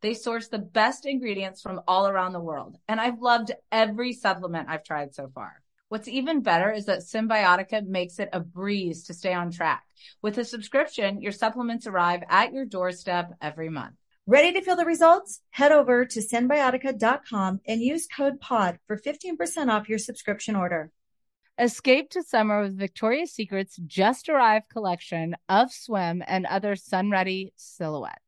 They source the best ingredients from all around the world, and I've loved every supplement I've tried so far. What's even better is that Cymbiotika makes it a breeze to stay on track. With a subscription, your supplements arrive at your doorstep every month. Ready to feel the results? Head over to cymbiotika.com and use code POD for 15% off your subscription order. Escape to summer with Victoria's Secret's just arrived collection of swim and other sun ready silhouettes.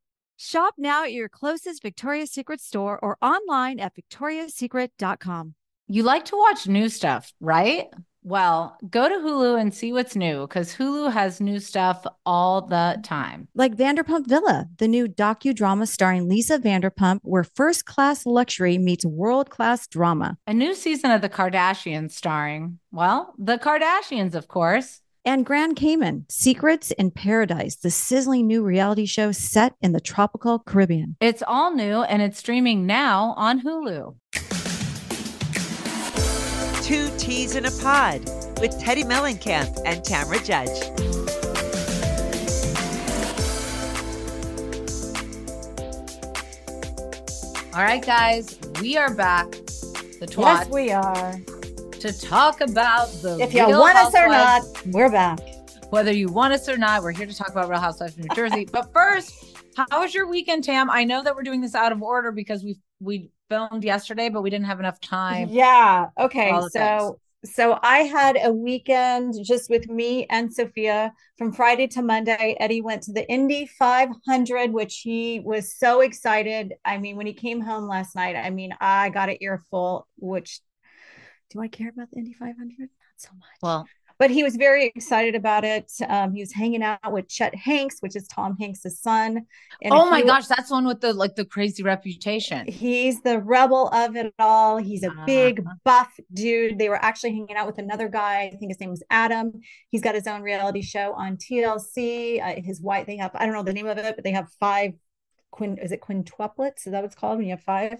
Shop now at your closest Victoria's Secret store or online at victoriassecret.com. You like to watch new stuff, right? Well, go to Hulu and see what's new because Hulu has new stuff all the time. Like Vanderpump Villa, the new docudrama starring Lisa Vanderpump, where first class luxury meets world class drama. A new season of The Kardashians starring, well, the Kardashians, of course. And Grand Cayman, Secrets in Paradise, the sizzling new reality show set in the tropical Caribbean. It's all new and it's streaming now on Hulu. Two Teas in a Pod with Teddi Mellencamp and Tamra Judge. All right, guys, we are back. The twat Yes, we are. To talk about the. If you want us or not, we're back. whether you want us or not, we're here to talk about Real Housewives of New Jersey. but first, how was your weekend, Tam? I know that we're doing this out of order because we we filmed yesterday, but we didn't have enough time. Yeah. Okay. So so I had a weekend just with me and Sophia from Friday to Monday. Eddie went to the Indy 500, which he was so excited. I mean, when he came home last night, I mean, I got an earful, which do I care about the Indy 500? Not so much. Well, but he was very excited about it. Um, he was hanging out with Chet Hanks, which is Tom Hanks' son. And oh my you- gosh, that's the one with the like the crazy reputation. He's the rebel of it all. He's a Ah. big buff dude. They were actually hanging out with another guy. I think his name was Adam. He's got his own reality show on TLC. Uh, his wife, they have, I don't know the name of it, but they have five quin, is it quintuplets? Is that what it's called when you have five?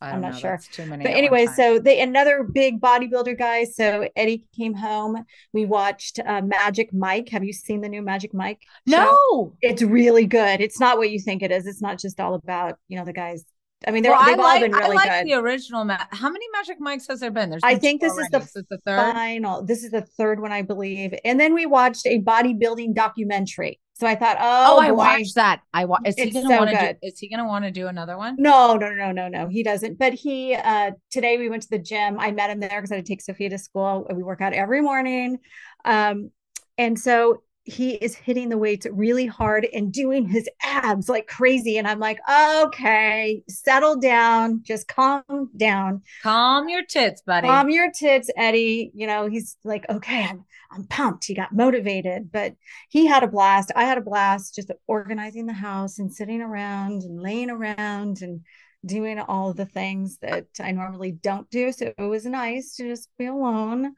I I'm don't not know, sure. Too many. But anyway, so they another big bodybuilder guy. So Eddie came home. We watched uh, Magic Mike. Have you seen the new Magic Mike? show? no. it's really good. It's not what you think it is. It's not just all about you know the guys. I mean, they're, well, they've all like been I like good. the original. Ma- How many Magic Mikes has there been? There's I been think two this is the This is the third. Final. This is the third one, I believe. And then we watched a bodybuilding documentary. So I thought, Oh, oh, I boy. watched that. I wa- is he It's gonna so want to. Is he gonna want to do another one? No, no, no, no, no. He doesn't. But he uh today we went to the gym. I met him there because I had to take Sophia to school. We work out every morning. Um, and so he is hitting the weights really hard and doing his abs like crazy. And I'm like, okay, settle down, just calm down. Calm your tits, buddy. Calm your tits, Eddie. You know, he's like, okay, I'm I'm pumped. He got motivated, but he had a blast. I had a blast just organizing the house and sitting around and laying around and doing all the things that I normally don't do. So it was nice to just be alone.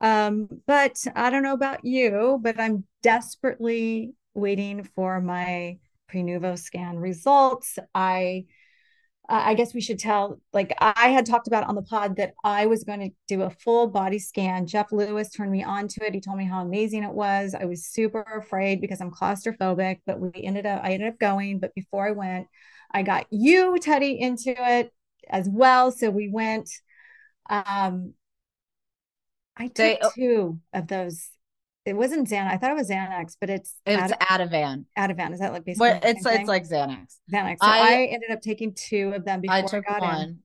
Um, but I don't know about you, but I'm desperately waiting for my Prenuvo scan results. I I guess we should tell, like I had talked about on the pod that I was going to do a full body scan. Jeff Lewis turned me on to it. He told me how amazing it was. I was super afraid because I'm claustrophobic, but we ended up, I ended up going. But before I went, I got you, Teddi, into it as well. So we went. Um, I took They- two of those. It wasn't Xanax. I thought it was Xanax, but it's It's Ad- Ativan. Ativan. Is that like basically the it's it's thing? like Xanax. Xanax. So I- I, ended up taking two of them before I I, took got in.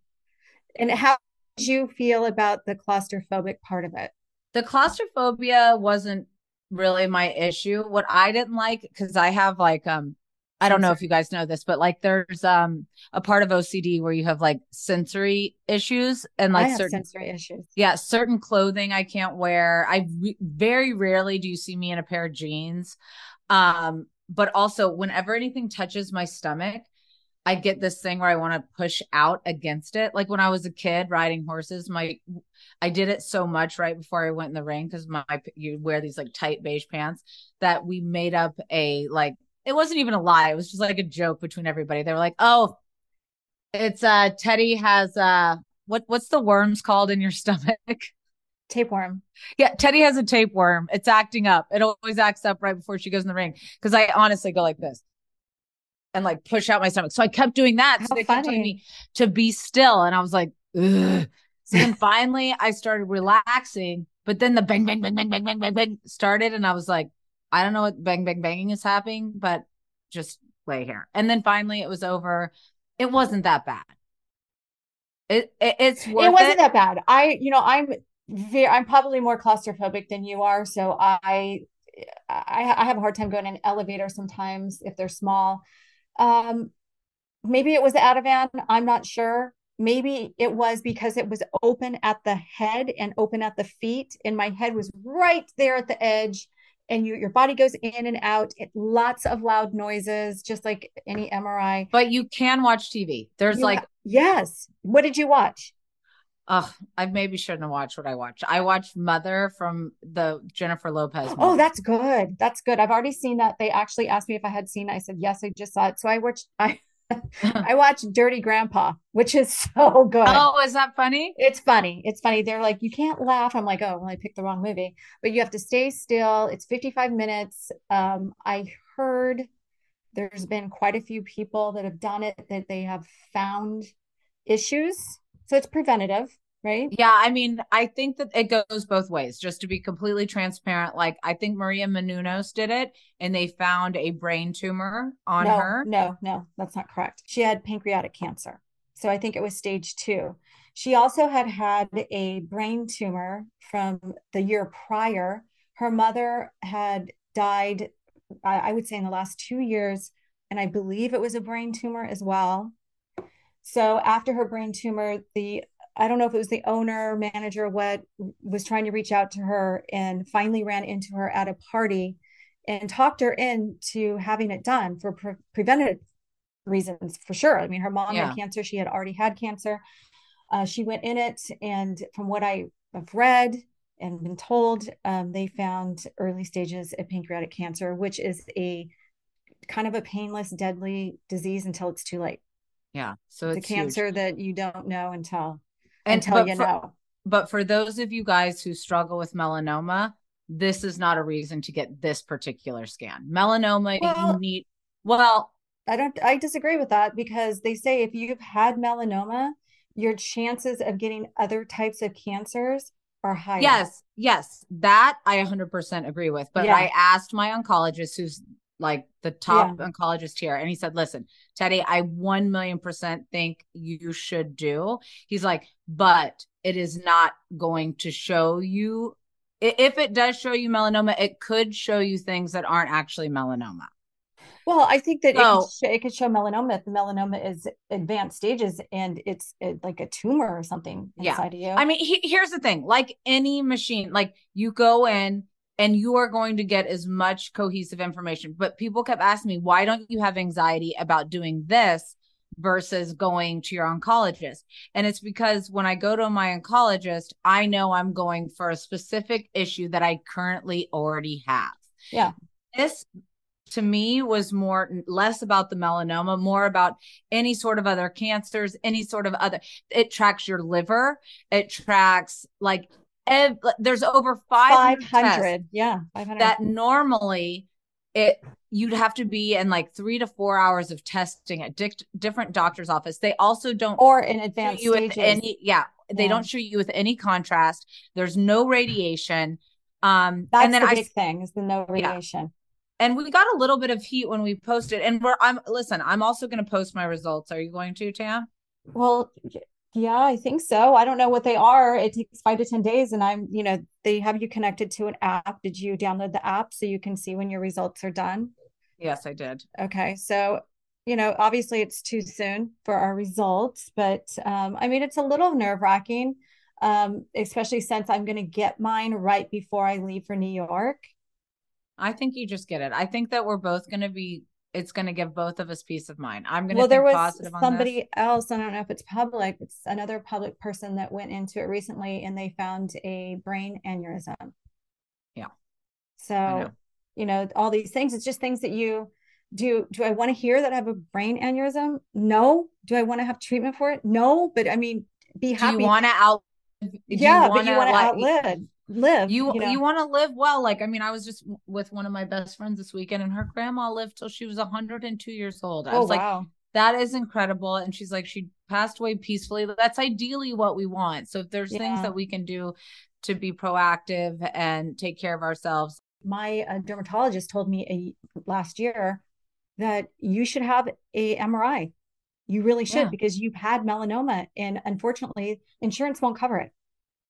And how did you feel about the claustrophobic part of it? The claustrophobia wasn't really my issue. What I didn't like, because I have like um I don't know if you guys know this, but like there's um a part of OCD where you have like sensory issues and like certain sensory issues. Yeah, certain clothing I can't wear. I re- very rarely do you see me in a pair of jeans. Um, but also whenever anything touches my stomach, I get this thing where I want to push out against it. Like when I was a kid riding horses, my I did it so much right before I went in the ring because my you wear these like tight beige pants that we made up a like it wasn't even a lie. It was just like a joke between everybody. They were like, "Oh, it's uh Teddi has uh what what's the worms called in your stomach? Tapeworm. Yeah, Teddi has a tapeworm. It's acting up. It always acts up right before she goes in the ring because I honestly go like this and like push out my stomach. So I kept doing that. How so they funny. kept telling me to be still, and I was like, Ugh. so then finally I started relaxing. But then the bang bang bang bang bang bang bang started, and I was like, I don't know what bang bang banging is happening, but just lay here. And then finally it was over. It wasn't that bad. It, it it's it wasn't it. that bad. I you know I'm very I'm probably more claustrophobic than you are, so I I, I have a hard time going in elevators sometimes if they're small. Um, maybe it was the Ativan. I'm not sure. Maybe it was because it was open at the head and open at the feet, and my head was right there at the edge and you, your body goes in and out. It, lots of loud noises, just like any MRI. But you can watch TV. There's like yes. What did you watch? Oh, I maybe shouldn't have watched what I watched. I watched Mother from the Jennifer Lopez. Oh, movie. Oh, that's good. That's good. I've already seen that. They actually asked me if I had seen it. I said yes. I just saw it. So I watched. I I watched Dirty Grandpa, which is so good. Oh, is that funny? It's funny. It's funny. They're like, you can't laugh. I'm like, oh, well, I picked the wrong movie. But you have to stay still. It's 55 minutes. Um, I heard there's been quite a few people that have done it that they have found issues. So it's preventative right? Yeah, I mean, I think that it goes both ways. Just to be completely transparent, like I think Maria Menounos did it, and they found a brain tumor on no, her. No, no, that's not correct. She had pancreatic cancer, so I think it was stage two. She also had had a brain tumor from the year prior. Her mother had died, I would say, in the last two years, and I believe it was a brain tumor as well. So after her brain tumor, the I don't know if it was the owner, manager, what was trying to reach out to her and finally ran into her at a party and talked her into having it done for pre- preventative reasons for sure. I mean, her mom yeah. had cancer, she had already had cancer. Uh, she went in it, and from what I have read and been told, um, they found early stages of pancreatic cancer, which is a kind of a painless, deadly disease until it's too late. Yeah. So it's, it's a cancer huge. that you don't know until and until you for, know. But for those of you guys who struggle with melanoma, this is not a reason to get this particular scan. Melanoma, well, you need well. I don't. I disagree with that because they say if you've had melanoma, your chances of getting other types of cancers are higher. Yes, yes, that I 100% agree with. But yeah. I asked my oncologist, who's like the top yeah. oncologist here. And he said, listen, Teddi, I 1 million percent think you should do. He's like, but it is not going to show you. If it does show you melanoma, it could show you things that aren't actually melanoma. Well, I think that so, it, could show, it, could show, melanoma if the melanoma is advanced stages and it's it, like a tumor or something inside yeah. of you. I mean, he, here's the thing like any machine, like you go in, and you are going to get as much cohesive information. But people kept asking me, why don't you have anxiety about doing this versus going to your oncologist? And it's because when I go to my oncologist, I know I'm going for a specific issue that I currently already have. Yeah. This to me was more less about the melanoma more about any sort of other cancers any sort of other it tracks your liver it tracks like ev- there's over 500, 500 yeah 500 that normally it you'd have to be in like three to four hours of testing at di- different doctor's office they also don't or in advanced you stages. with any yeah they yeah. don't shoot you with any contrast there's no radiation um that's and then the big I, thing is the no radiation yeah. And we got a little bit of heat when we posted. And we're I'm listen, I'm also gonna post my results. Are you going to, Tam? Well, Yeah, I think so. I don't know what they are. It takes five to 10 days, and I'm, you know, they have you connected to an app. Did you download the app so you can see when your results are done? Yes, I did. Okay. So, you know, obviously it's too soon for our results, but um, I mean, it's a little nerve wracking, um, especially since I'm going to get mine right before I leave for New York. I think you just get it. I think that we're both going to be it's going to give both of us peace of mind. I'm going to well, there was somebody else. I don't know if it's public. It's another public person that went into it recently, and they found a brain aneurysm. Yeah. So, know. you know, all these things. It's just things that you do. Do I want to hear that I have a brain aneurysm? No. Do I want to have treatment for it? No. But I mean, be happy. Do you want to out? Yeah, you but you want to outlive live you you, know? you want to live well like i mean i was just with one of my best friends this weekend and her grandma lived till she was 102 years old i oh, was like wow. that is incredible and she's like she passed away peacefully that's ideally what we want so if there's yeah. things that we can do to be proactive and take care of ourselves my uh, dermatologist told me a, last year that you should have a mri you really should yeah. because you've had melanoma and unfortunately insurance won't cover it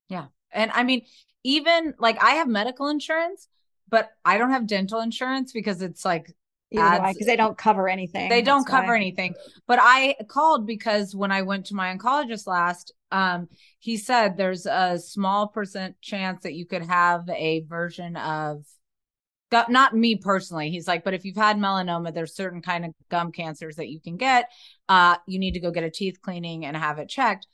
yeah and I mean, even like I have medical insurance, but I don't have dental insurance because it's like because they don't cover anything. They don't cover why. anything. But I called because when I went to my oncologist last, um, he said there's a small percent chance that you could have a version of not me personally. He's like, but if you've had melanoma, there's certain kind of gum cancers that you can get. Uh, you need to go get a teeth cleaning and have it checked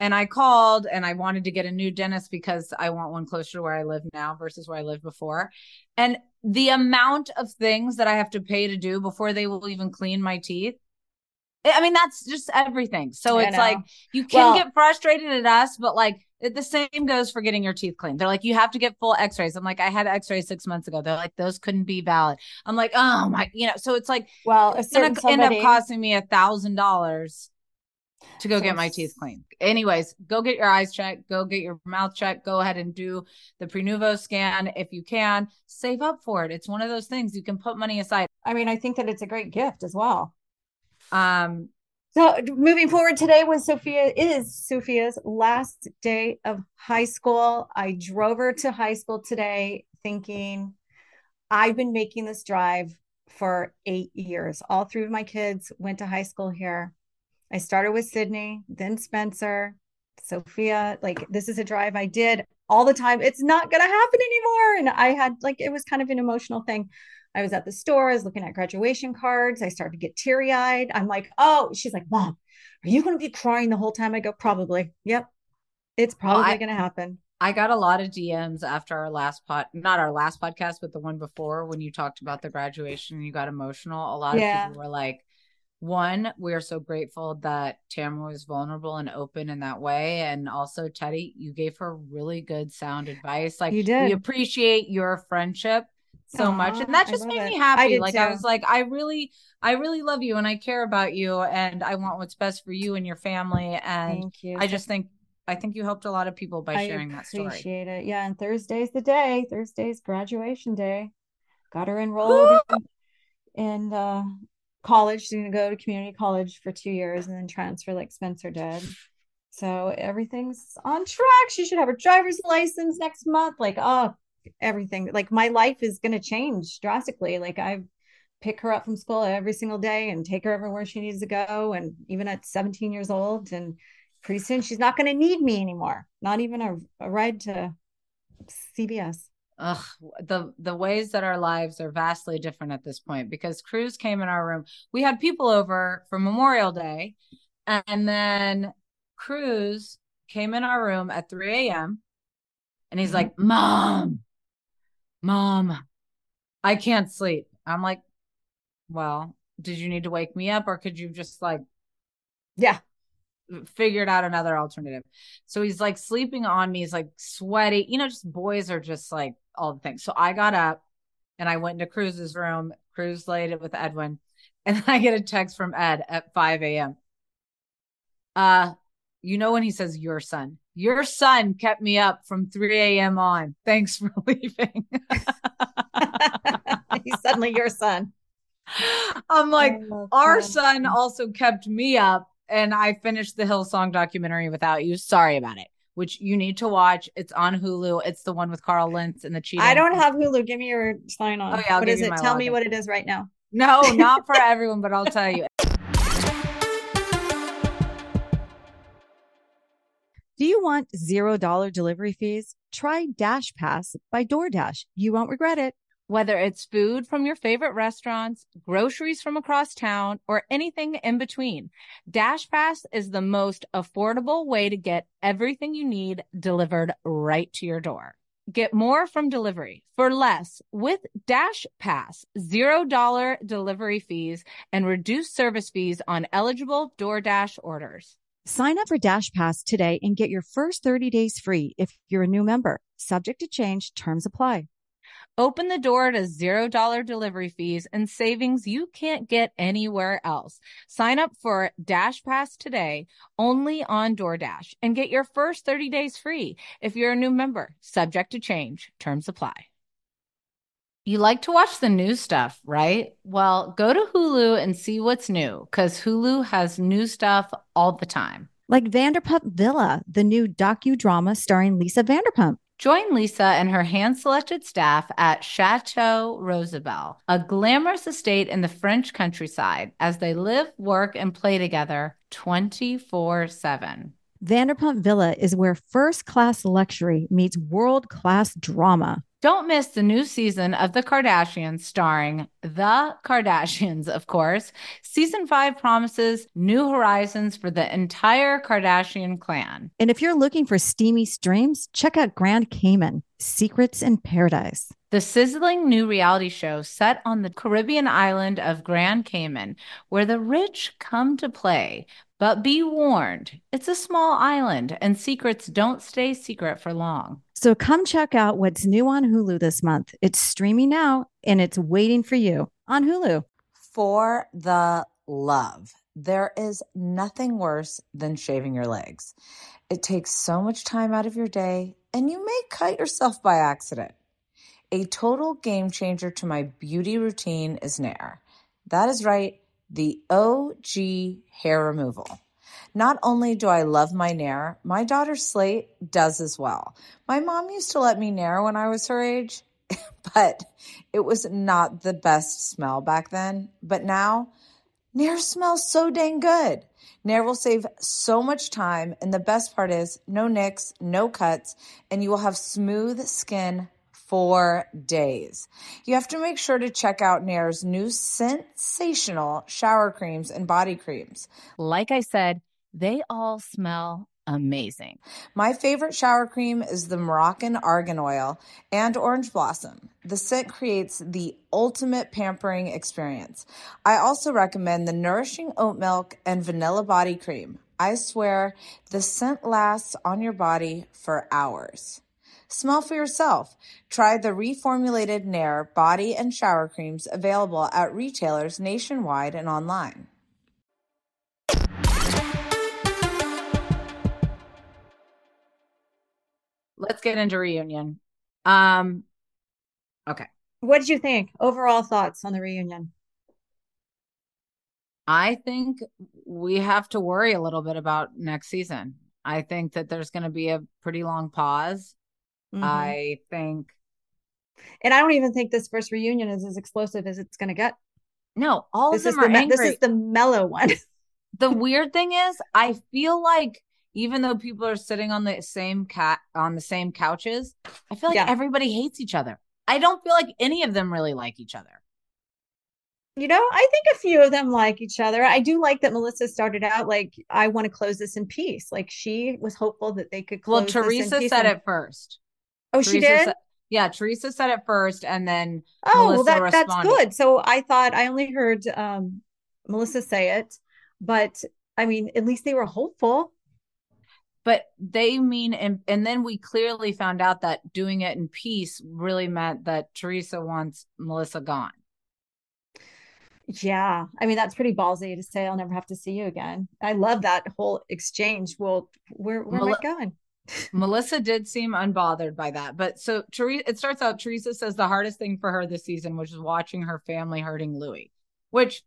and I called and I wanted to get a new dentist because I want one closer to where I live now versus where I lived before. And the amount of things that I have to pay to do before they will even clean my teeth. I mean, that's just everything. So it's like you can well, get frustrated at us, but like it, the same goes for getting your teeth cleaned. They're like, you have to get full x rays. I'm like, I had x rays six months ago. They're like, those couldn't be valid. I'm like, oh my, you know, so it's like, well, it's going to end up costing me a thousand dollars to go get my teeth cleaned. Anyways, go get your eyes checked, go get your mouth checked, go ahead and do the Prenuvo scan if you can. Save up for it. It's one of those things you can put money aside. I mean, I think that it's a great gift as well. Um so moving forward today was Sophia is Sophia's last day of high school. I drove her to high school today thinking I've been making this drive for 8 years. All three of my kids went to high school here I started with Sydney, then Spencer, Sophia. Like, this is a drive I did all the time. It's not going to happen anymore. And I had, like, it was kind of an emotional thing. I was at the store, I was looking at graduation cards. I started to get teary eyed. I'm like, oh, she's like, Mom, are you going to be crying the whole time? I go, probably. Yep. It's oh, probably well, going to happen. I got a lot of DMs after our last pod, not our last podcast, but the one before when you talked about the graduation and you got emotional. A lot yeah. of people were like, one, we are so grateful that Tamra was vulnerable and open in that way. And also, Teddi, you gave her really good sound advice. Like, you did. we appreciate your friendship so Aww, much. And that just made it. me happy. I like, too. I was like, I really, I really love you and I care about you and I want what's best for you and your family. And I just think I think you helped a lot of people by sharing that story. Appreciate it. Yeah, and Thursday's the day. Thursday's graduation day. Got her enrolled and uh, college. She's going to go to community college for two years and then transfer like Spencer did. So everything's on track. She should have her driver's license next month. Like, oh, everything. Like my life is going to change drastically. Like I pick her up from school every single day and take her everywhere she needs to go. And even at 17 years old, and pretty soon she's not going to need me anymore. Not even a, a ride to CVS ugh, the the ways that our lives are vastly different at this point because Cruz came in our room. We had people over for Memorial Day, and then Cruz came in our room at 3 a.m. and he's mm-hmm. like, Mom, Mom, I can't sleep. I'm like, Well, did you need to wake me up or could you just like, yeah, figured out another alternative. So he's like sleeping on me. He's like sweaty. You know, just boys are just like all the things. So I got up and I went into Cruz's room. Cruz laid it with Edwin. And I get a text from Ed at 5 a.m. Uh, you know when he says your son, your son kept me up from 3 a.m. on. Thanks for leaving. He's suddenly your son. I'm like, our son also kept me up and I finished the Hillsong documentary without you. Sorry about it. Which you need to watch. It's on Hulu. It's the one with Carl Lentz and the cheating. I don't have Hulu. Give me your sign on. Oh, yeah, I'll what give is you it? my Tell me what it is right now. No, not for everyone, but I'll tell you. Do you want zero dollar delivery fees? Try Dash Pass by DoorDash. You won't regret it. Whether it's food from your favorite restaurants, groceries from across town, or anything in between, DashPass is the most affordable way to get everything you need delivered right to your door. Get more from delivery for less with Dash Pass, $0 delivery fees and reduced service fees on eligible DoorDash orders. Sign up for Dash Pass today and get your first 30 days free if you're a new member. Subject to change, terms apply. Open the door to $0 delivery fees and savings you can't get anywhere else. Sign up for Dash Pass today only on DoorDash and get your first 30 days free if you're a new member. Subject to change, terms apply. You like to watch the new stuff, right? Well, go to Hulu and see what's new because Hulu has new stuff all the time. Like Vanderpump Villa, the new docudrama starring Lisa Vanderpump. Join Lisa and her hand selected staff at Chateau Rosabelle, a glamorous estate in the French countryside, as they live, work, and play together 24 7. Vanderpump Villa is where first class luxury meets world class drama. Don't miss the new season of The Kardashians starring The Kardashians, of course. Season 5 promises new horizons for the entire Kardashian clan. And if you're looking for steamy streams, check out Grand Cayman Secrets in Paradise. The sizzling new reality show set on the Caribbean island of Grand Cayman, where the rich come to play. But be warned, it's a small island and secrets don't stay secret for long. So come check out what's new on Hulu this month. It's streaming now and it's waiting for you on Hulu. For the love, there is nothing worse than shaving your legs. It takes so much time out of your day, and you may cut yourself by accident. A total game changer to my beauty routine is Nair. That is right, the OG hair removal. Not only do I love my Nair, my daughter Slate does as well. My mom used to let me Nair when I was her age, but it was not the best smell back then. But now, Nair smells so dang good. Nair will save so much time, and the best part is no nicks, no cuts, and you will have smooth skin for days. You have to make sure to check out Nair's new sensational shower creams and body creams. Like I said, they all smell amazing. My favorite shower cream is the Moroccan Argan Oil and Orange Blossom. The scent creates the ultimate pampering experience. I also recommend the Nourishing Oat Milk and Vanilla Body Cream. I swear the scent lasts on your body for hours. Smell for yourself. Try the reformulated Nair body and shower creams available at retailers nationwide and online. Let's get into reunion. Um okay. What did you think? Overall thoughts on the reunion? I think we have to worry a little bit about next season. I think that there's going to be a pretty long pause. Mhm. I think and I don't even think this first reunion is as explosive as it's going to get. no, all This of is them the are me- angry. this is the mellow one. the weird thing is, I feel like even though people are sitting on the same cat on the same couches, I feel like Yeah. everybody hates each other. I don't feel like any of them really like each other. You know, I think a few of them like each other. I do like that Melissa started out like, I want to close this in peace. Like she was hopeful that they could close Well, Teresa said and- it first. Oh, she did? said- yeah, Teresa said it first, and then Oh, well, Melissa that that's good. So I thought I only heard um Melissa say it, but I mean, at least they were hopeful. but they mean and and then we clearly found out that doing it in peace really meant that Teresa wants Melissa gone. Yeah. I mean, that's pretty ballsy to say I'll never have to see you again. I love that whole exchange. Well, where where am I going? Melissa did seem unbothered by that. But so Teresa it starts out Teresa says the hardest thing for her this season was just watching her family hurting Louis, which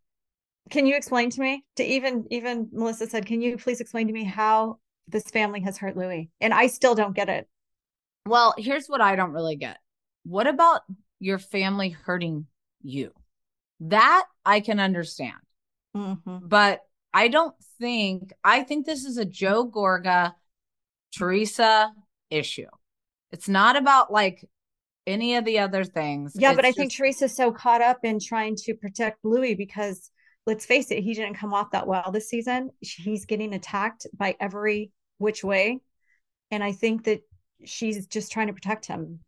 Can you explain to me? To even even Melissa said, "Can you please explain to me how this family has hurt Louis?" And I still don't get it. Well, here's what I don't really get. What about your family hurting you? That I can understand. Mm-hmm. But I don't think, I think this is a Joe Gorga, Teresa issue. It's not about like any of the other things. Yeah, It's but I just- think Teresa's so caught up in trying to protect Louis because let's face it, he didn't come off that well this season. He's getting attacked by every which way. And I think that she's just trying to protect him.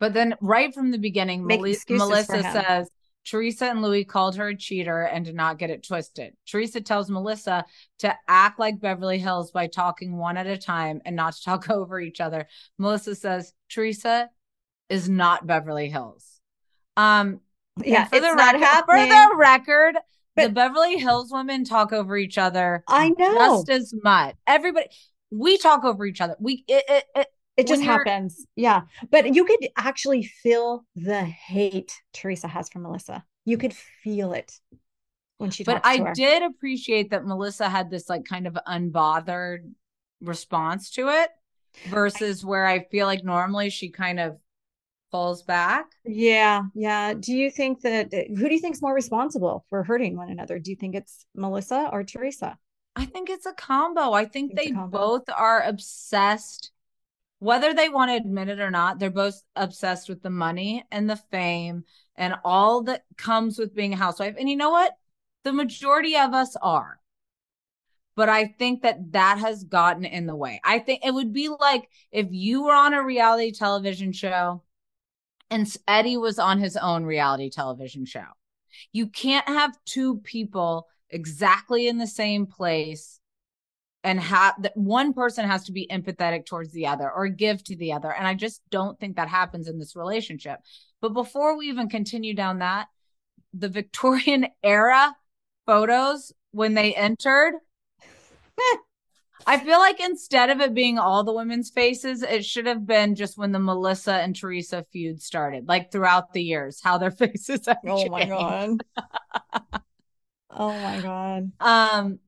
But then, right from the beginning, Make Meli- excuses for Melissa says Teresa and Louis called her a cheater and did not get it twisted. Teresa tells Melissa to act like Beverly Hills by talking one at a time and not to talk over each other. Melissa says Teresa is not Beverly Hills. Um, Yeah, for it's the not record. For the record, the Beverly Hills women talk over each other I know. just as much. Everybody, we talk over each other. We it, it, it It just happens. Yeah. But you could actually feel the hate Teresa has for Melissa. You could feel it when she but I did appreciate that Melissa had this like kind of unbothered response to it versus where I feel like normally she kind of falls back. Yeah, yeah. Do you think that uh, who do you think's more responsible for hurting one another? Do you think it's Melissa or Teresa? I think it's a combo. I think It's they both are obsessed, whether they want to admit it or not, they're both obsessed with the money and the fame and all that comes with being a housewife. And you know what? The majority of us are. But I think that that has gotten in the way. I think it would be like if you were on a reality television show and Eddie was on his own reality television show. You can't have two people exactly in the same place and have that one person has to be empathetic towards the other or give to the other. And I just don't think that happens in this relationship. But before we even continue down that, the Victorian era photos when they entered, I feel like instead of it being all the women's faces, it should have been just when the Melissa and Teresa feud started, like throughout the years, how their faces have Oh my god. oh my god. Um,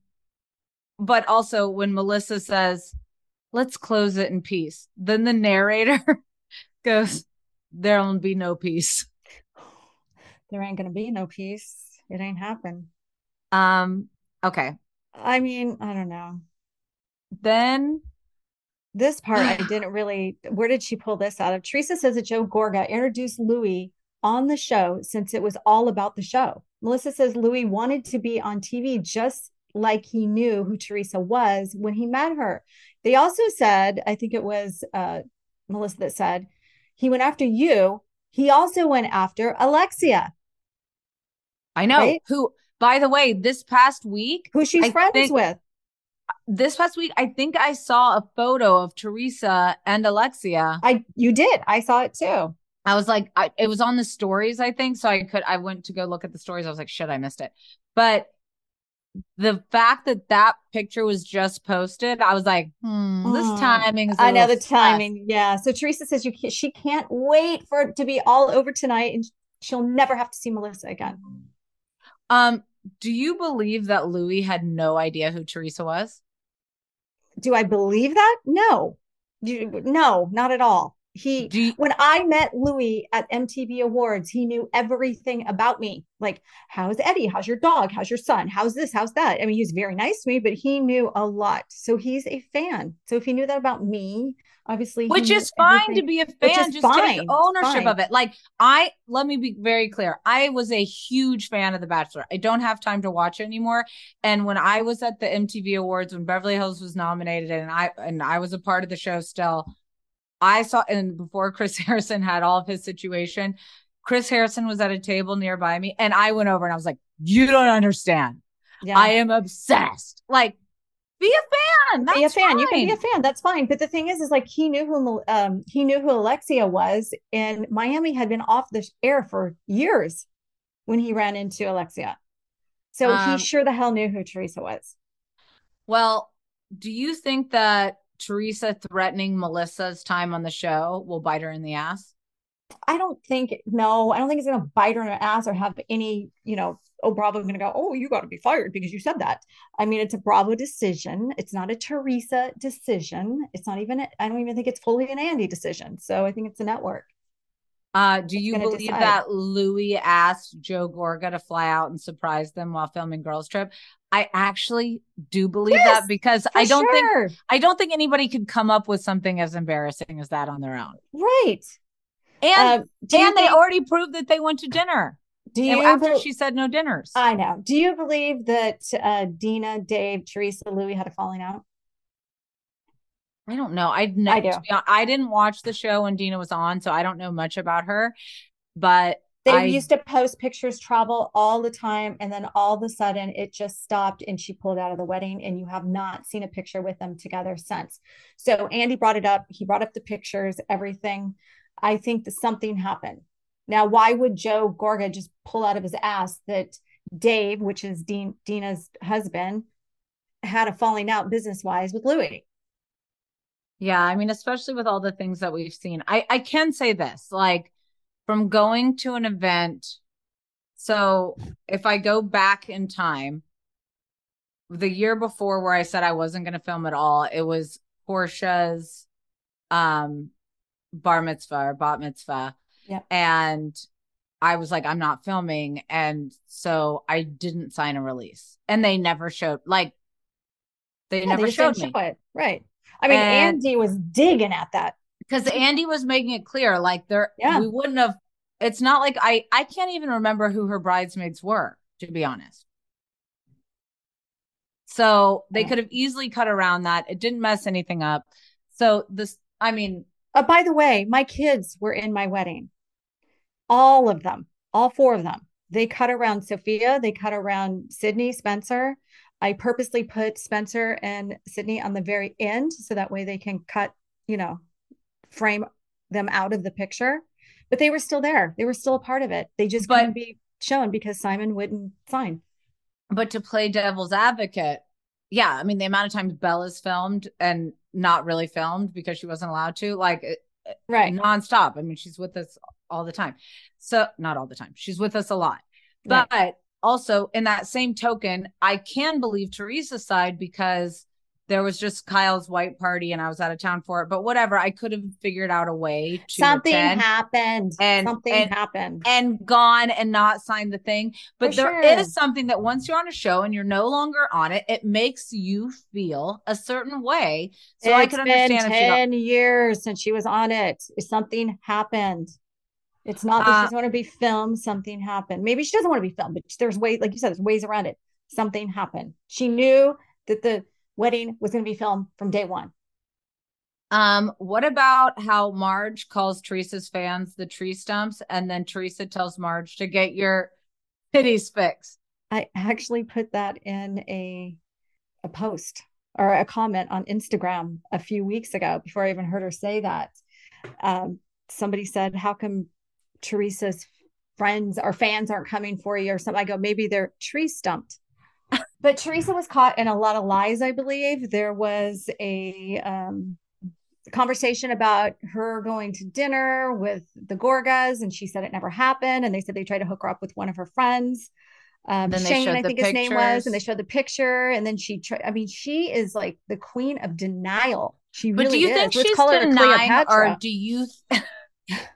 but also when Melissa says, "Let's close it in peace," then the narrator goes, "There'll be no peace." There ain't gonna be no peace. It ain't happen. Um, okay, I mean, I don't know. then This part I didn't really where did she pull this out of? Teresa says that Joe Gorga introduced Louis on the show since it was all about the show. Melissa says Louis wanted to be on TV just like he knew who Teresa was when he met her. They also said, I think it was uh, Melissa that said, he went after you. He also went after Alexia, I know Right? who. By the way, this past week, who she's I friends think- with. this past week, I think I saw a photo of Teresa and Alexia. I you did. I saw it too. I was like, I, it was on the stories, I think. So I could, I went to go look at the stories. I was like, shit, I missed it. But the fact that that picture was just posted, I was like, hmm, this timing is. a I know the little sus. timing. Yeah. So Teresa says you can't, she can't wait for it to be all over tonight and she'll never have to see Melissa again. Um, do you believe that Louis had no idea who Teresa was? Do I believe that? No. You, no, not at all. He you, when I met Louis at MTV Awards, he knew everything about me. Like, how's Eddie? How's your dog? How's your son? How's this? How's that? I mean, he was very nice to me, but he knew a lot. So he's a fan. So if he knew that about me, obviously, which is fine to be a fan. Just fine. take ownership Fine. of it. Like I, let me be very clear. I was a huge fan of The Bachelor. I don't have time to watch it anymore. And when I was at the MTV Awards, when Beverly Hills was nominated, and I and I was a part of the show still, I saw and before Chris Harrison had all of his situation, Chris Harrison was at a table nearby me, and I went over and I was like, "You don't understand. Yeah. I am obsessed. Like, be a fan. That's be a fan. You can be a fan. That's fine. But the thing is, is like he knew who um he knew who Alexia was, and Miami had been off the air for years when he ran into Alexia. So Um, he sure the hell knew who Teresa was. Well, do you think that Teresa threatening Melissa's time on the show will bite her in the ass? I don't think no, I don't think it's gonna bite her in the ass or have any, you know, oh Bravo going to go, oh you got to be fired because you said that. I mean, it's a Bravo decision. It's not a Teresa decision. It's not even. I don't even think it's fully an Andy decision. So I think it's a network. Uh, do you believe decide. that Louis asked Joe Gorga to fly out and surprise them while filming Girls Trip? I actually do believe yes, that because I don't sure. think I don't think anybody could come up with something as embarrassing as that on their own. Right. And uh, and think, they already proved that they went to dinner. Do you after be- she said no dinners? I know. Do you believe that uh, Dina, Dave, Teresa, Louis had a falling out? I don't know. I I, do. Honest, I didn't watch the show when Dina was on, so I don't know much about her. But they I, used to post pictures travel all the time, and then all of a sudden it just stopped, and she pulled out of the wedding, and you have not seen a picture with them together since. So Andy brought it up. He brought up the pictures, everything. I think that something happened. Now, why would Joe Gorga just pull out of his ass that Dave, which is Dean, Dina's husband, had a falling out business wise with Louis? Yeah, I mean, especially with all the things that we've seen. I I can say this, like from going to an event. So, if I go back in time, the year before where I said I wasn't going to film at all, it was Porsha's um bar mitzvah or bat mitzvah. Yeah. And I was like, I'm not filming. And so I didn't sign a release. And they never showed like they yeah, never they showed me. Show it. Right. I mean, and Andy was digging at that because Andy was making it clear, like there, yeah. we wouldn't have. It's not like I, I can't even remember who her bridesmaids were, to be honest. So they could have easily cut around that. It didn't mess anything up. So this, I mean. Uh, by the way, my kids were in my wedding. All of them, all four of them. They cut around Sophia. They cut around Sydney Spencer. I purposely put Spencer and Sydney on the very end so that way they can cut, you know, frame them out of the picture. But they were still there. They were still a part of it. They just but, couldn't be shown because Simon wouldn't sign. But to play devil's advocate, yeah, I mean the amount of times Bella's filmed and not really filmed because she wasn't allowed to, like right nonstop. I mean, she's with us all the time. So not all the time. She's with us a lot. But right also in that same token, I can believe Teresa's side because there was just Kyle's white party and I was out of town for it. But whatever, I could have figured out a way to something happened. And something and, happened. And gone and not signed the thing. But for there sure. is something that once you're on a show and you're no longer on it, it makes you feel a certain way. So it's I can understand been 10 years since she was on it. Something happened. It's not that uh, she doesn't want to be filmed. Something happened. Maybe she doesn't want to be filmed, but there's ways, like you said, there's ways around it. Something happened. She knew that the wedding was going to be filmed from day one. Um, what about how Marge calls Teresa's fans the tree stumps, and then Teresa tells Marge to get your titties fixed? I actually put that in a a post or a comment on Instagram a few weeks ago before I even heard her say that. Um, somebody said, "How come Teresa's friends or fans aren't coming for you or something. I go, maybe they're tree stumped. But Teresa was caught in a lot of lies, I believe. There was a um, conversation about her going to dinner with the Gorgas, and she said it never happened. And they said they tried to hook her up with one of her friends. Um, Shane, I think his name was, and they showed the picture. And then she, I mean, she is like the queen of denial. She but really do you is. think Let's she's denying, or do you?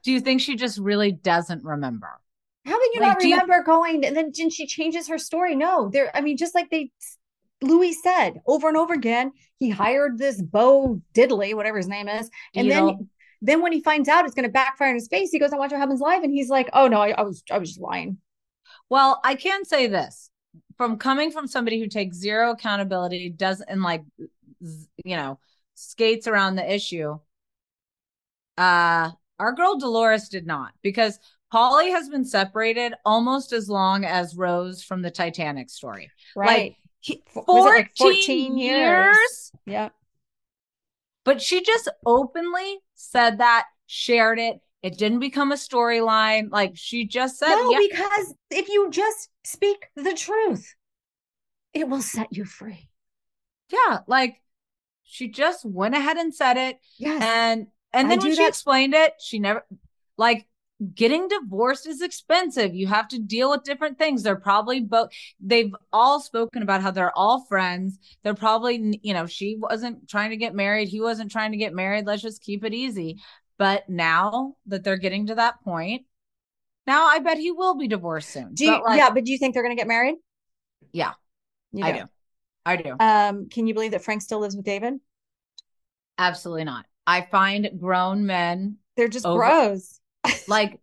Do you think she just really doesn't remember? How can you like, not remember you... going and then she changes her story? No, there. I mean, just like they, Louis said over and over again, he hired this Bo Dietl, whatever his name is, and you then. Know, then when he finds out it's going to backfire in his face, he goes and watch what happens live, and he's like, "Oh no, I, I was, I was just lying." Well, I can say this from coming from somebody who takes zero accountability, doesn't and like, you know, skates around the issue. Uh, our girl Dolores did not because Paulie has been separated almost as long as Rose from the Titanic story. Right. Like, 14, like 14 years. years. Yeah. But she just openly said that, shared it. It didn't become a storyline. Like she just said, no, yeah. because if you just speak the truth, it will set you free. Yeah. Like she just went ahead and said it. Yes. And and then when she that. explained it, she never like getting divorced is expensive. You have to deal with different things. They're probably both, they've all spoken about how they're all friends. They're probably, you know, she wasn't trying to get married. He wasn't trying to get married. Let's just keep it easy. But now that they're getting to that point, now I bet he will be divorced soon. Do you, But, like, yeah, but do you think they're going to get married? yeah, You I do. I do. Um, can you believe that Frank still lives with David? Absolutely not. I find grown men They're just Over- bros. Like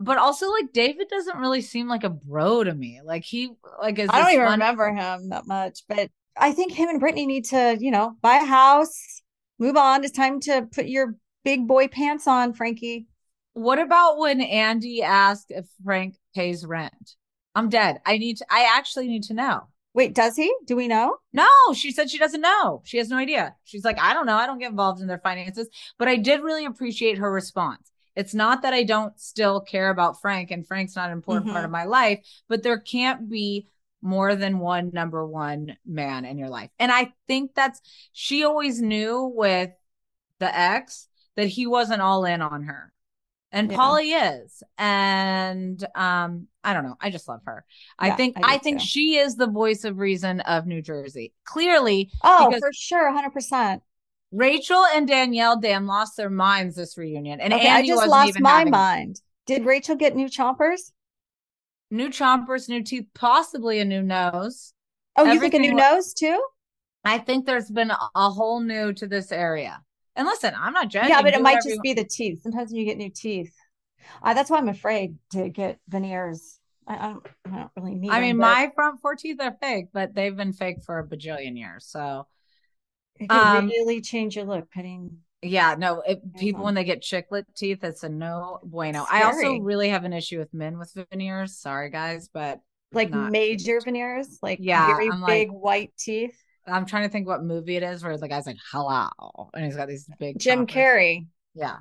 but also like David doesn't really seem like a bro to me. Like he like is I don't even fun- remember him that much, but I think him and Brittany need to, you know, buy a house, move on. It's time to put your big boy pants on, Frankie. What about when Andy asked if Frank pays rent? I'm dead. I need to I actually need to know. Wait, does he? Do we know? No, she said she doesn't know. She has no idea. She's like, I don't know. I don't get involved in their finances. But I did really appreciate her response. It's not that I don't still care about Frank and Frank's not an important part Mhm. of my life, but there can't be more than one number one man in your life. And I think that's, she always knew with the ex that he wasn't all in on her. And Yeah. Paulie is. And um, I don't know. I just love her. I Yeah, think I I, think too. she is the voice of reason of New Jersey. Clearly, Oh, Because- for sure, 100%. Rachel and Danielle Dan lost their minds this reunion. And okay, I just lost my mind. Did Rachel get new chompers? New chompers, new teeth, possibly a new nose. Oh, you think a new wa- nose too? I think there's been a, whole new to this area. And listen, I'm not judging. Yeah, but it might just you- be the teeth. Sometimes when you get new teeth, uh, that's why I'm afraid to get veneers. I, I don't. I don't really need. I them, mean, but my front four teeth are fake, but they've been fake for a bajillion years. So it could um, really change your look. Putting Yeah, no, it, people when they get chiclet teeth, it's a no bueno. I also really have an issue with men with veneers. Sorry, guys, but like major veneers, like Yeah, very I'm like- big white teeth. I'm trying to think what movie it is where the guy's like, hello. And he's got these big Jim chompers. Carrey. Yeah.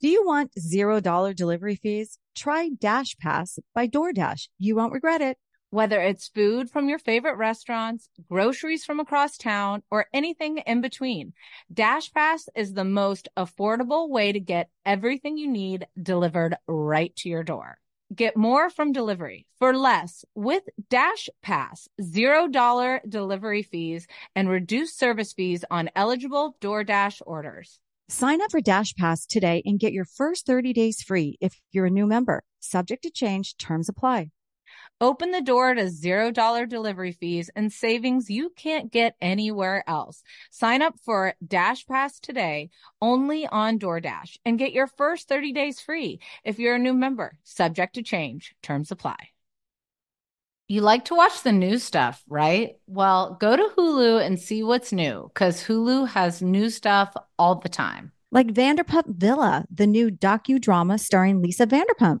Do you want zero dollar delivery fees? Try Dash Pass by DoorDash. You won't regret it. Whether it's food from your favorite restaurants, groceries from across town, or anything in between, DashPass is the most affordable way to get everything you need delivered right to your door. Get more from delivery for less with Dash Pass, $0 delivery fees and reduced service fees on eligible DoorDash orders. Sign up for Dash Pass today and get your first 30 days free if you're a new member. Subject to change, terms apply. Open the door to $0 delivery fees and savings you can't get anywhere else. Sign up for Dash Pass today only on DoorDash and get your first 30 days free if you're a new member. Subject to change. Terms apply. You like to watch the new stuff, right? Well, go to Hulu and see what's new because Hulu has new stuff all the time. Like Vanderpump Villa, the new docudrama starring Lisa Vanderpump.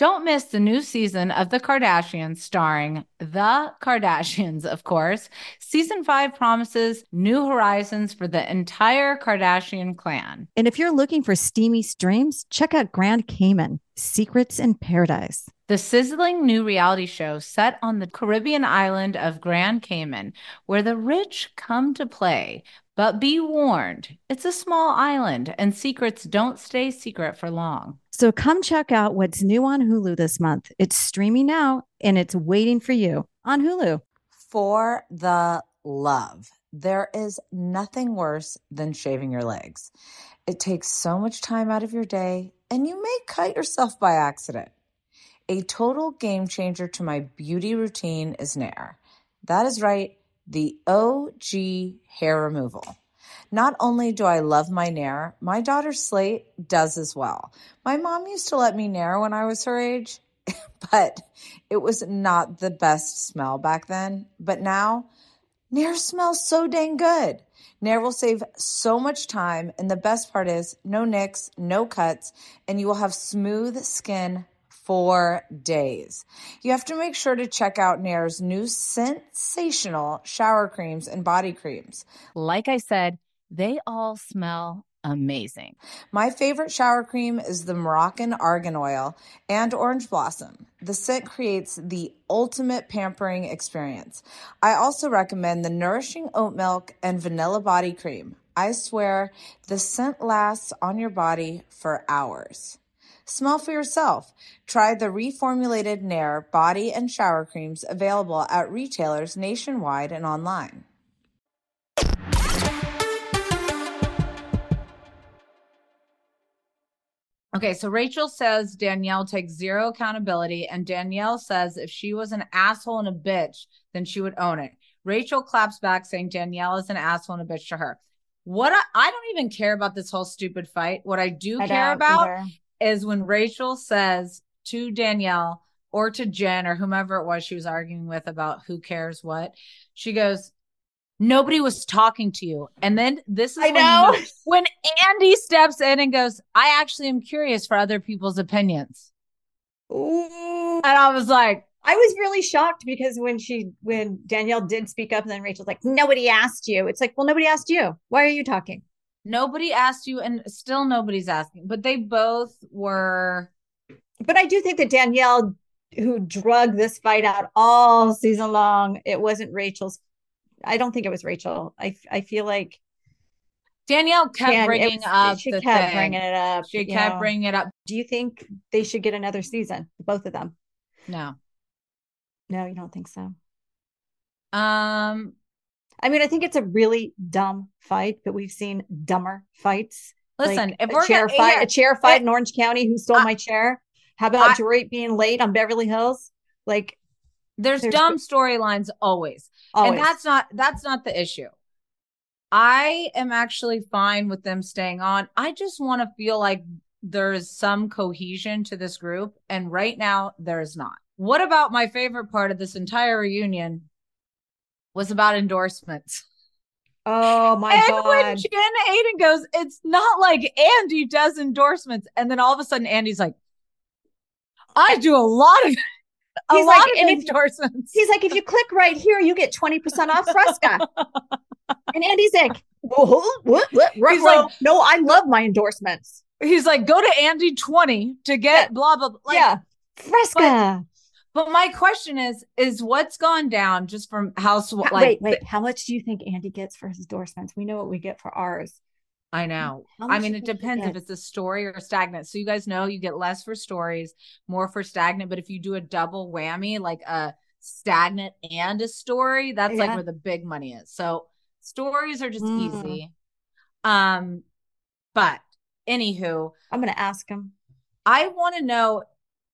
Don't miss the new season of The Kardashians, starring The Kardashians, of course. Season 5 promises new horizons for the entire Kardashian clan. And if you're looking for steamy streams, check out Grand Cayman Secrets in Paradise. The sizzling new reality show set on the Caribbean island of Grand Cayman, where the rich come to play. But be warned, it's a small island and secrets don't stay secret for long. So come check out what's new on Hulu this month. It's streaming now and it's waiting for you on Hulu. For the love, there is nothing worse than shaving your legs. It takes so much time out of your day, and you may cut yourself by accident. A total game changer to my beauty routine is Nair. That is right, the OG hair removal. Not only do I love my Nair, my daughter Slate does as well. My mom used to let me Nair when I was her age, but it was not the best smell back then. But now, Nair smells so dang good. Nair will save so much time, and the best part is no nicks, no cuts, and you will have smooth skin for days. You have to make sure to check out Nair's new sensational shower creams and body creams. Like I said, they all smell amazing. My favorite shower cream is the Moroccan Argan Oil and Orange Blossom. The scent creates the ultimate pampering experience. I also recommend the Nourishing Oat Milk and Vanilla Body Cream. I swear the scent lasts on your body for hours. Smell for yourself. Try the reformulated Nair body and shower creams available at retailers nationwide and online. Okay, so Rachel says Danielle takes zero accountability, and Danielle says if she was an asshole and a bitch, then she would own it. Rachel claps back saying Danielle is an asshole and a bitch to her. What I, I don't even care about this whole stupid fight. What I do I care about either. is when Rachel says to Danielle or to Jen or whomever it was she was arguing with about who cares what, she goes, Nobody was talking to you. And then this is I when, know. when Andy steps in and goes, I actually am curious for other people's opinions. Ooh. And I was like, I was really shocked because when she when Danielle did speak up and then Rachel's like, nobody asked you. It's like, well, nobody asked you. Why are you talking? Nobody asked you, and still nobody's asking, but they both were. But I do think that Danielle, who drug this fight out all season long, it wasn't Rachel's. I don't think it was Rachel. I I feel like Danielle kept Dan- bringing was- up She the kept thing. bringing it up. She kept know. bringing it up. Do you think they should get another season? Both of them. No. No, you don't think so. Um. I mean, I think it's a really dumb fight, but we've seen dumber fights. Listen, like if a we're chair gonna, fight, here, a chair fight it- in Orange County, who stole I- my chair? How about I- Drake being late on Beverly Hills? Like there's, there's- dumb storylines always. always. and that's not that's not the issue i am actually fine with them staying on i just want to feel like there's some cohesion to this group and right now there's not what about my favorite part of this entire reunion was about endorsements oh my and when god. jen aydin goes it's not like andy does endorsements and then all of a sudden andy's like i do a lot of a He's lot like, of if- endorsements He's like, if you click right here, you get 20% off Fresca. and Andy's like, Whoa, what, what, He's like- no, I love my endorsements. he's like go to andy 20 to get Yeah. blah blah blah like, yeah. Fresca. But my question is, is what's gone down just from house like wait, wait. How much do you think Andy gets for his endorsements? We know what we get for ours. I know. I mean, it you think he depends if it's a story or stagnant. So you guys know you get less for stories, more for stagnant. But if you do a double whammy, like a stagnant and a story, that's like where the big money is. So stories are just Mm. easy. Um, but anywho, I'm going to ask him. I want to know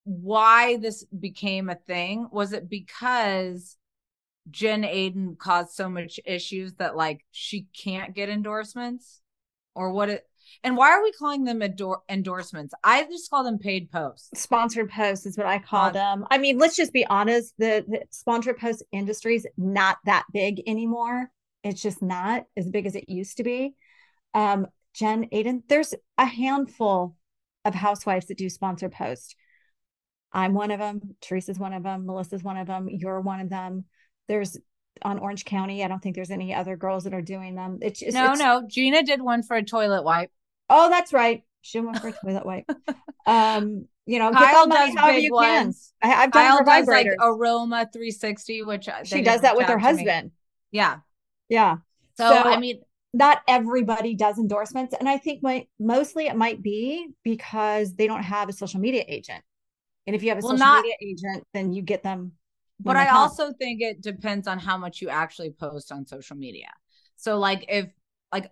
why this became a thing. Was it because Jen Aydin caused so much issues that like she can't get endorsements? Or what it and why are we calling them endor- endorsements? I just call them paid posts. Sponsored posts is what I call Spon- them. I mean, let's just be honest. The, the sponsored post industry is not that big anymore. It's just not as big as it used to be. Um, Jen Aydin, there's a handful of housewives that do sponsored posts. I'm one of them. Teresa's one of them. Melissa's one of them. You're one of them. There's on Orange County. I don't think there's any other girls that are doing them. It's just no, it's- no. Gina did one for a toilet wipe. Oh, that's right. She went for a toilet wipe. Um, you know, Kyle does big you can. ones. I, I've done Kyle does like aroma 360, which uh, she does that with her to me. husband. Yeah. Yeah. So, So- I mean, Not everybody does endorsements. And I think my, mostly it might be because they don't have a social media agent. And if you have a Well, social not- media agent, then you get them. But I also think it depends on how much you actually post on social media. So like if like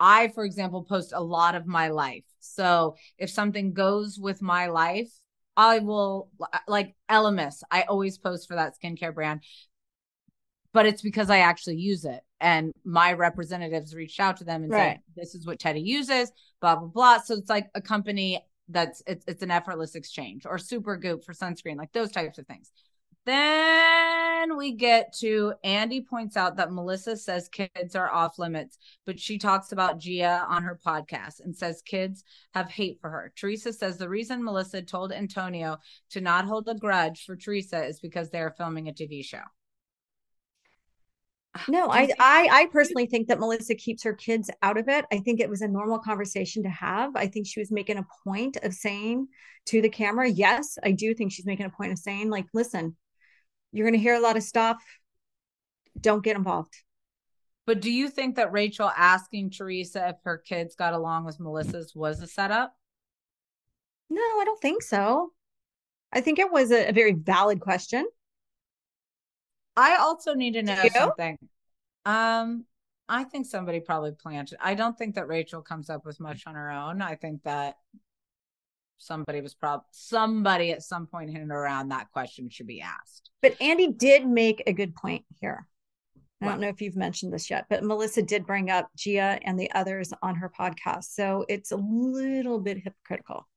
I for example post a lot of my life. So if something goes with my life, I will uh, like Elemis. I always post for that skincare brand. But it's because I actually use it and my representatives reached out to them and Right. said this is what Teddi uses, blah blah blah. So it's like a company that's it's it's an effortless exchange or Supergoop for sunscreen, like those types of things Then we get to Andy points out that Melissa says kids are off limits, but she talks about Gia on her podcast and says kids have hate for her. Teresa says the reason Melissa told Antonia to not hold a grudge for Teresa is because they're filming a TV show. No, I, I I personally think that Melissa keeps her kids out of it. I think it was a normal conversation to have. I think she was making a point of saying to the camera, yes, I do think she's making a point of saying, like, listen, you're going to hear a lot of stuff. Don't get involved. But do you think that Rachel asking Teresa if her kids got along with Melissa's was a setup? No, I don't think so. I think it was a, a very valid question. I also need to know something. Um, I think somebody probably planted. I don't think that Rachel comes up with much on her own. I think that somebody was probably somebody at some point hinted around that question should be asked. But Andy did make a good point here. I don't know if you've mentioned this yet, but Melissa did bring up Gia and the others on her podcast. So it's a little bit hypocritical.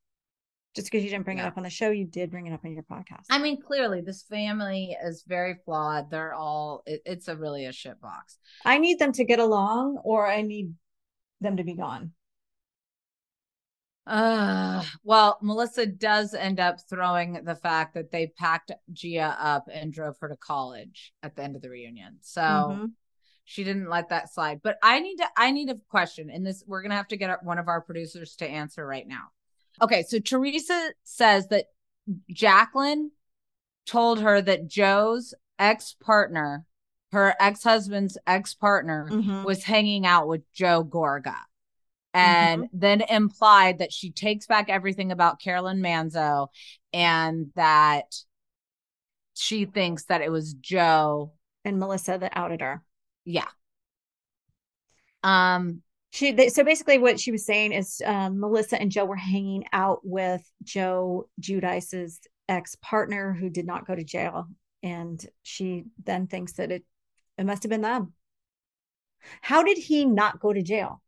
Just because you didn't bring yeah. it up on the show, you did bring it up on your podcast. I mean, clearly, this family is very flawed. They're all, it, it's a really a shit box. I need them to get along or I need them to be gone. Uh, well, Melissa does end up throwing the fact that they packed Gia up and drove her to college at the end of the reunion. So mm-hmm. she didn't let that slide. But I need to, I need a question, and this we're gonna have to get our, one of our producers to answer right now. Okay, so Teresa says that Jacqueline told her that Joe's ex partner, her ex husband's ex partner, mm-hmm. was hanging out with Joe Gorga and mm-hmm. then implied that she takes back everything about Caroline Manzo and that she thinks that it was Joe and Melissa that outed her. Yeah. Um she they, so basically what she was saying is um, Melissa and Joe were hanging out with Joe Giudice's ex-partner who did not go to jail and she then thinks that it it must have been them. How did he not go to jail?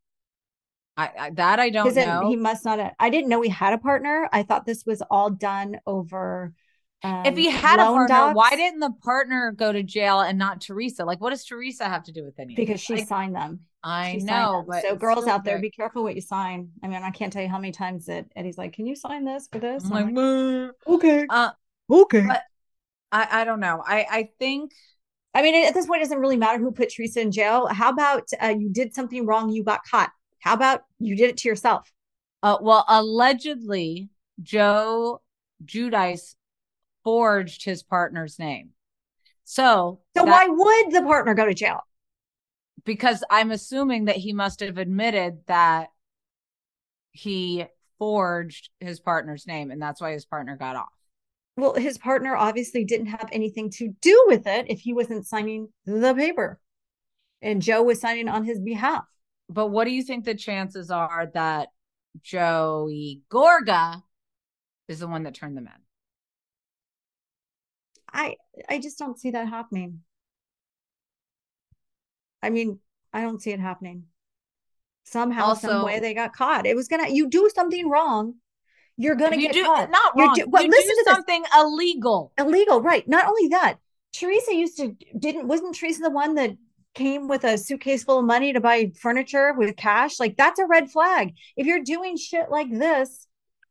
I, I that I don't know. he must not. Have, I didn't know he had a partner. I thought this was all done over. Um, if he had a partner, docs. why didn't the partner go to jail and not Teresa? Like, what does Teresa have to do with anything? Because she like, signed them. I she know, but so girls out there, be careful what you sign. I mean, I can't tell you how many times that Eddie's like, "Can you sign this for this?" I'm like, okay, uh, okay. I I don't know. I I think. I mean, at this point, it doesn't really matter who put Teresa in jail. How about uh, you did something wrong, you got caught? How about you did it to yourself? Uh, well, allegedly, Joe Giudice forged his partner's name. So, so that, why would the partner go to jail? Because I'm assuming that he must have admitted that he forged his partner's name, and that's why his partner got off. Well, his partner obviously didn't have anything to do with it if he wasn't signing the paper, and Joe was signing on his behalf. But what do you think the chances are that Joey Gorga is the one that turned them in? I I just don't see that happening. I mean, I don't see it happening. Somehow, also, some way, they got caught. It was gonna. You do something wrong, you're gonna you get do, caught. Not wrong. You do, well, you listen do to something this. illegal. Illegal, right? Not only that, Teresa used to didn't wasn't Teresa the one that came with a suitcase full of money to buy furniture with cash, like that's a red flag. If you're doing shit like this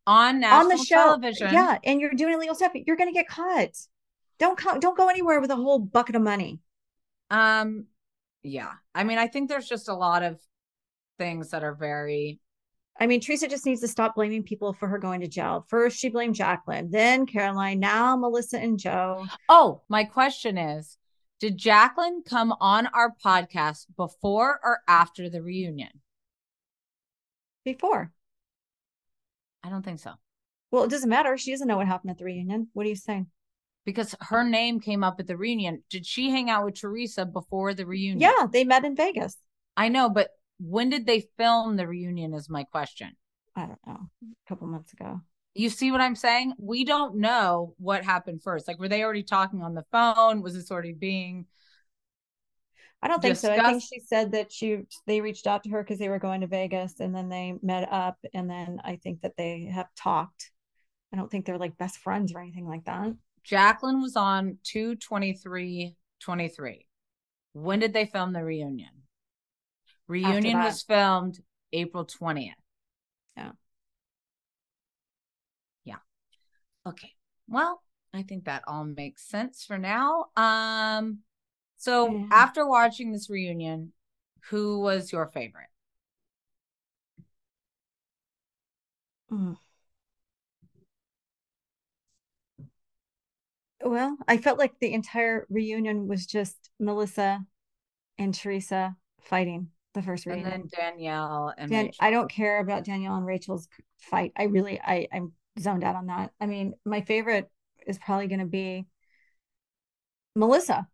on national on the show, television, yeah, and you're doing illegal stuff, you're going to get caught. Don't co- don't go anywhere with a whole bucket of money. Um, yeah, I mean, I think there's just a lot of things that are very. I mean, Teresa just needs to stop blaming people for her going to jail. First, she blamed Jacqueline, then Caroline, now Melissa and Joe. Oh, my question is did Jacqueline come on our podcast before or after the reunion? Before. I don't think so. Well, it doesn't matter. She doesn't know what happened at the reunion. What are you saying? Because her name came up at the reunion. Did she hang out with Teresa before the reunion? Yeah, they met in Vegas. I know, but when did they film the reunion? Is my question. I don't know. A couple months ago. You see what I'm saying? We don't know what happened first. Like, were they already talking on the phone? Was this already being? I don't think discussed? so. I think she said that she they reached out to her because they were going to Vegas, and then they met up, and then I think that they have talked. I don't think they're like best friends or anything like that. Jacqueline was on 223 23. When did they film the reunion? Reunion was filmed April 20th. Yeah. Yeah. Okay. Well, I think that all makes sense for now. Um so Yeah. after watching this reunion, who was your favorite? Mm. Well, I felt like the entire reunion was just Melissa and Teresa fighting the first reunion. And then Danielle and Dan- Rachel. I don't care about Danielle and Rachel's fight. I really, I, I'm zoned out on that. I mean, my favorite is probably going to be Melissa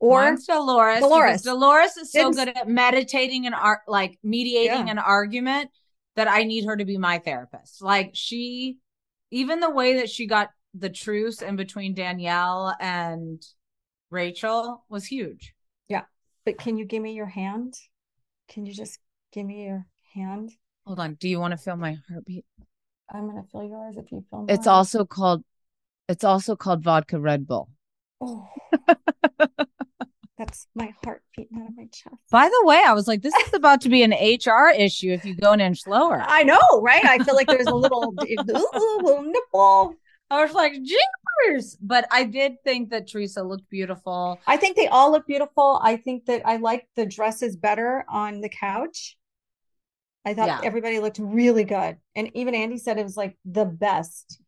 or Mine's Dolores. Dolores. Dolores. Is so Didn't- good at meditating and art, like mediating Yeah. an argument that I need her to be my therapist. Like she, even the way that she got the truce in between Danielle and Rachel was huge. Yeah. But can you give me your hand? Can you just give me your hand? Hold on. Do you want to feel my heartbeat? I'm gonna feel yours if you feel It's also called, it's also called vodka Red Bull. Oh, that's my heart beating out of my chest. By the way, I was like, this is about to be an HR issue if you go an inch lower. I know, right? I feel like there's a little, ooh, little nipple. I was like, jeepers. But I did think that Teresa looked beautiful. I think they all look beautiful. I think that I like the dresses better on the couch. I thought Yeah. everybody looked really good. And even Andy said it was like the best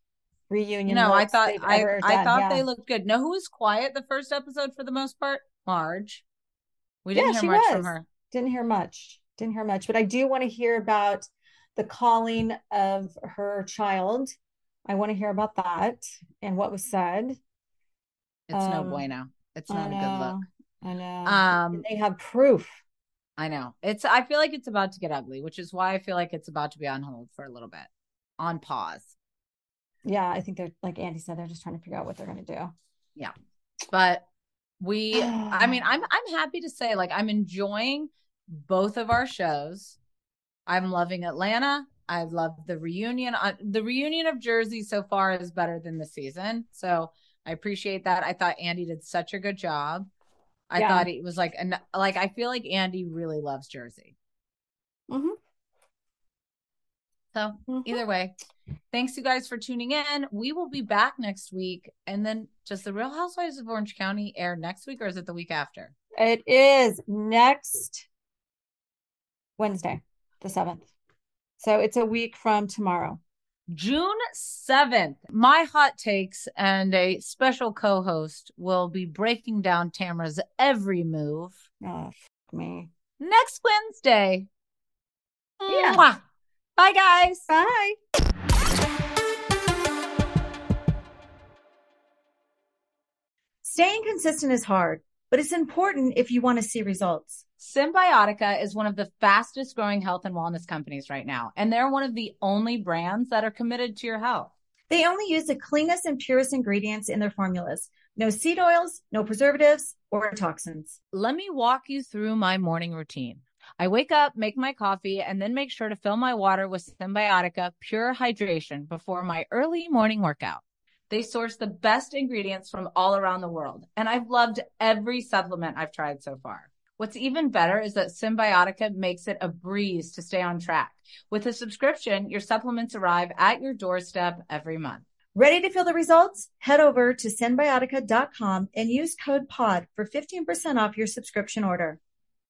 reunion. No, I thought I I thought Yeah. they looked good. No, who was quiet the first episode for the most part? Marge. We didn't Yeah, hear much was. from her. Didn't hear much. Didn't hear much, but I do want to hear about the calling of her child. I want to hear about that and what was said. It's no Um, bueno. It's not a good look. I know. Um, they have proof. I know. It's I feel like it's about to get ugly, which is why I feel like it's about to be on hold for a little bit. On pause. Yeah, I think they're like Andy said, they're just trying to figure out what they're going to do. Yeah. But we I mean, I'm I'm happy to say like I'm enjoying both of our shows. I'm loving Atlanta. I love the reunion. The reunion of Jersey so far is better than the season. So I appreciate that. I thought Andy did such a good job. I Yeah. thought it was like an like I feel like Andy really loves Jersey. Mhm. So Mhm. either way, thanks you guys for tuning in. We will be back next week. And then does the Real Housewives of Orange County air next week or is it the week after? It is next Wednesday, the 7th. So it's a week from tomorrow. June 7th, my hot takes and a special co host will be breaking down Tamra's every move Oh, fuck me. next Wednesday. Yeah. Mwah. Bye, guys. Bye. Staying consistent is hard, but it's important if you want to see results. Cymbiotika is one of the fastest growing health and wellness companies right now, and they're one of the only brands that are committed to your health. They only use the cleanest and purest ingredients in their formulas. No seed oils, no preservatives or toxins. Let me walk you through my morning routine. I wake up, make my coffee, and then make sure to fill my water with Cymbiotika Pure Hydration before my early morning workout. They source the best ingredients from all around the world, and I've loved every supplement I've tried so far. What's even better is that Cymbiotika makes it a breeze to stay on track. With a subscription, your supplements arrive at your doorstep every month. Ready to feel the results? Head over to cymbiotika.com and use code POD for 15% off your subscription order.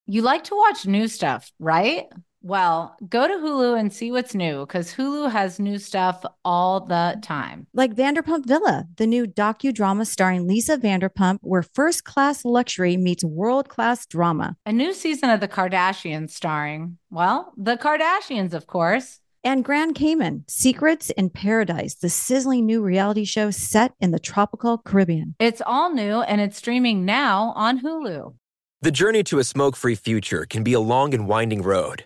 You like to watch new stuff, right? Well, go to Hulu and see what's new because Hulu has new stuff all the time. Like Vanderpump Villa, the new docudrama starring Lisa Vanderpump, where first class luxury meets world class drama. A new season of The Kardashians starring, well, the Kardashians, of course. And Grand Cayman, Secrets in Paradise, the sizzling new reality show set in the tropical Caribbean. It's all new and it's streaming now on Hulu. The journey to a smoke free future can be a long and winding road,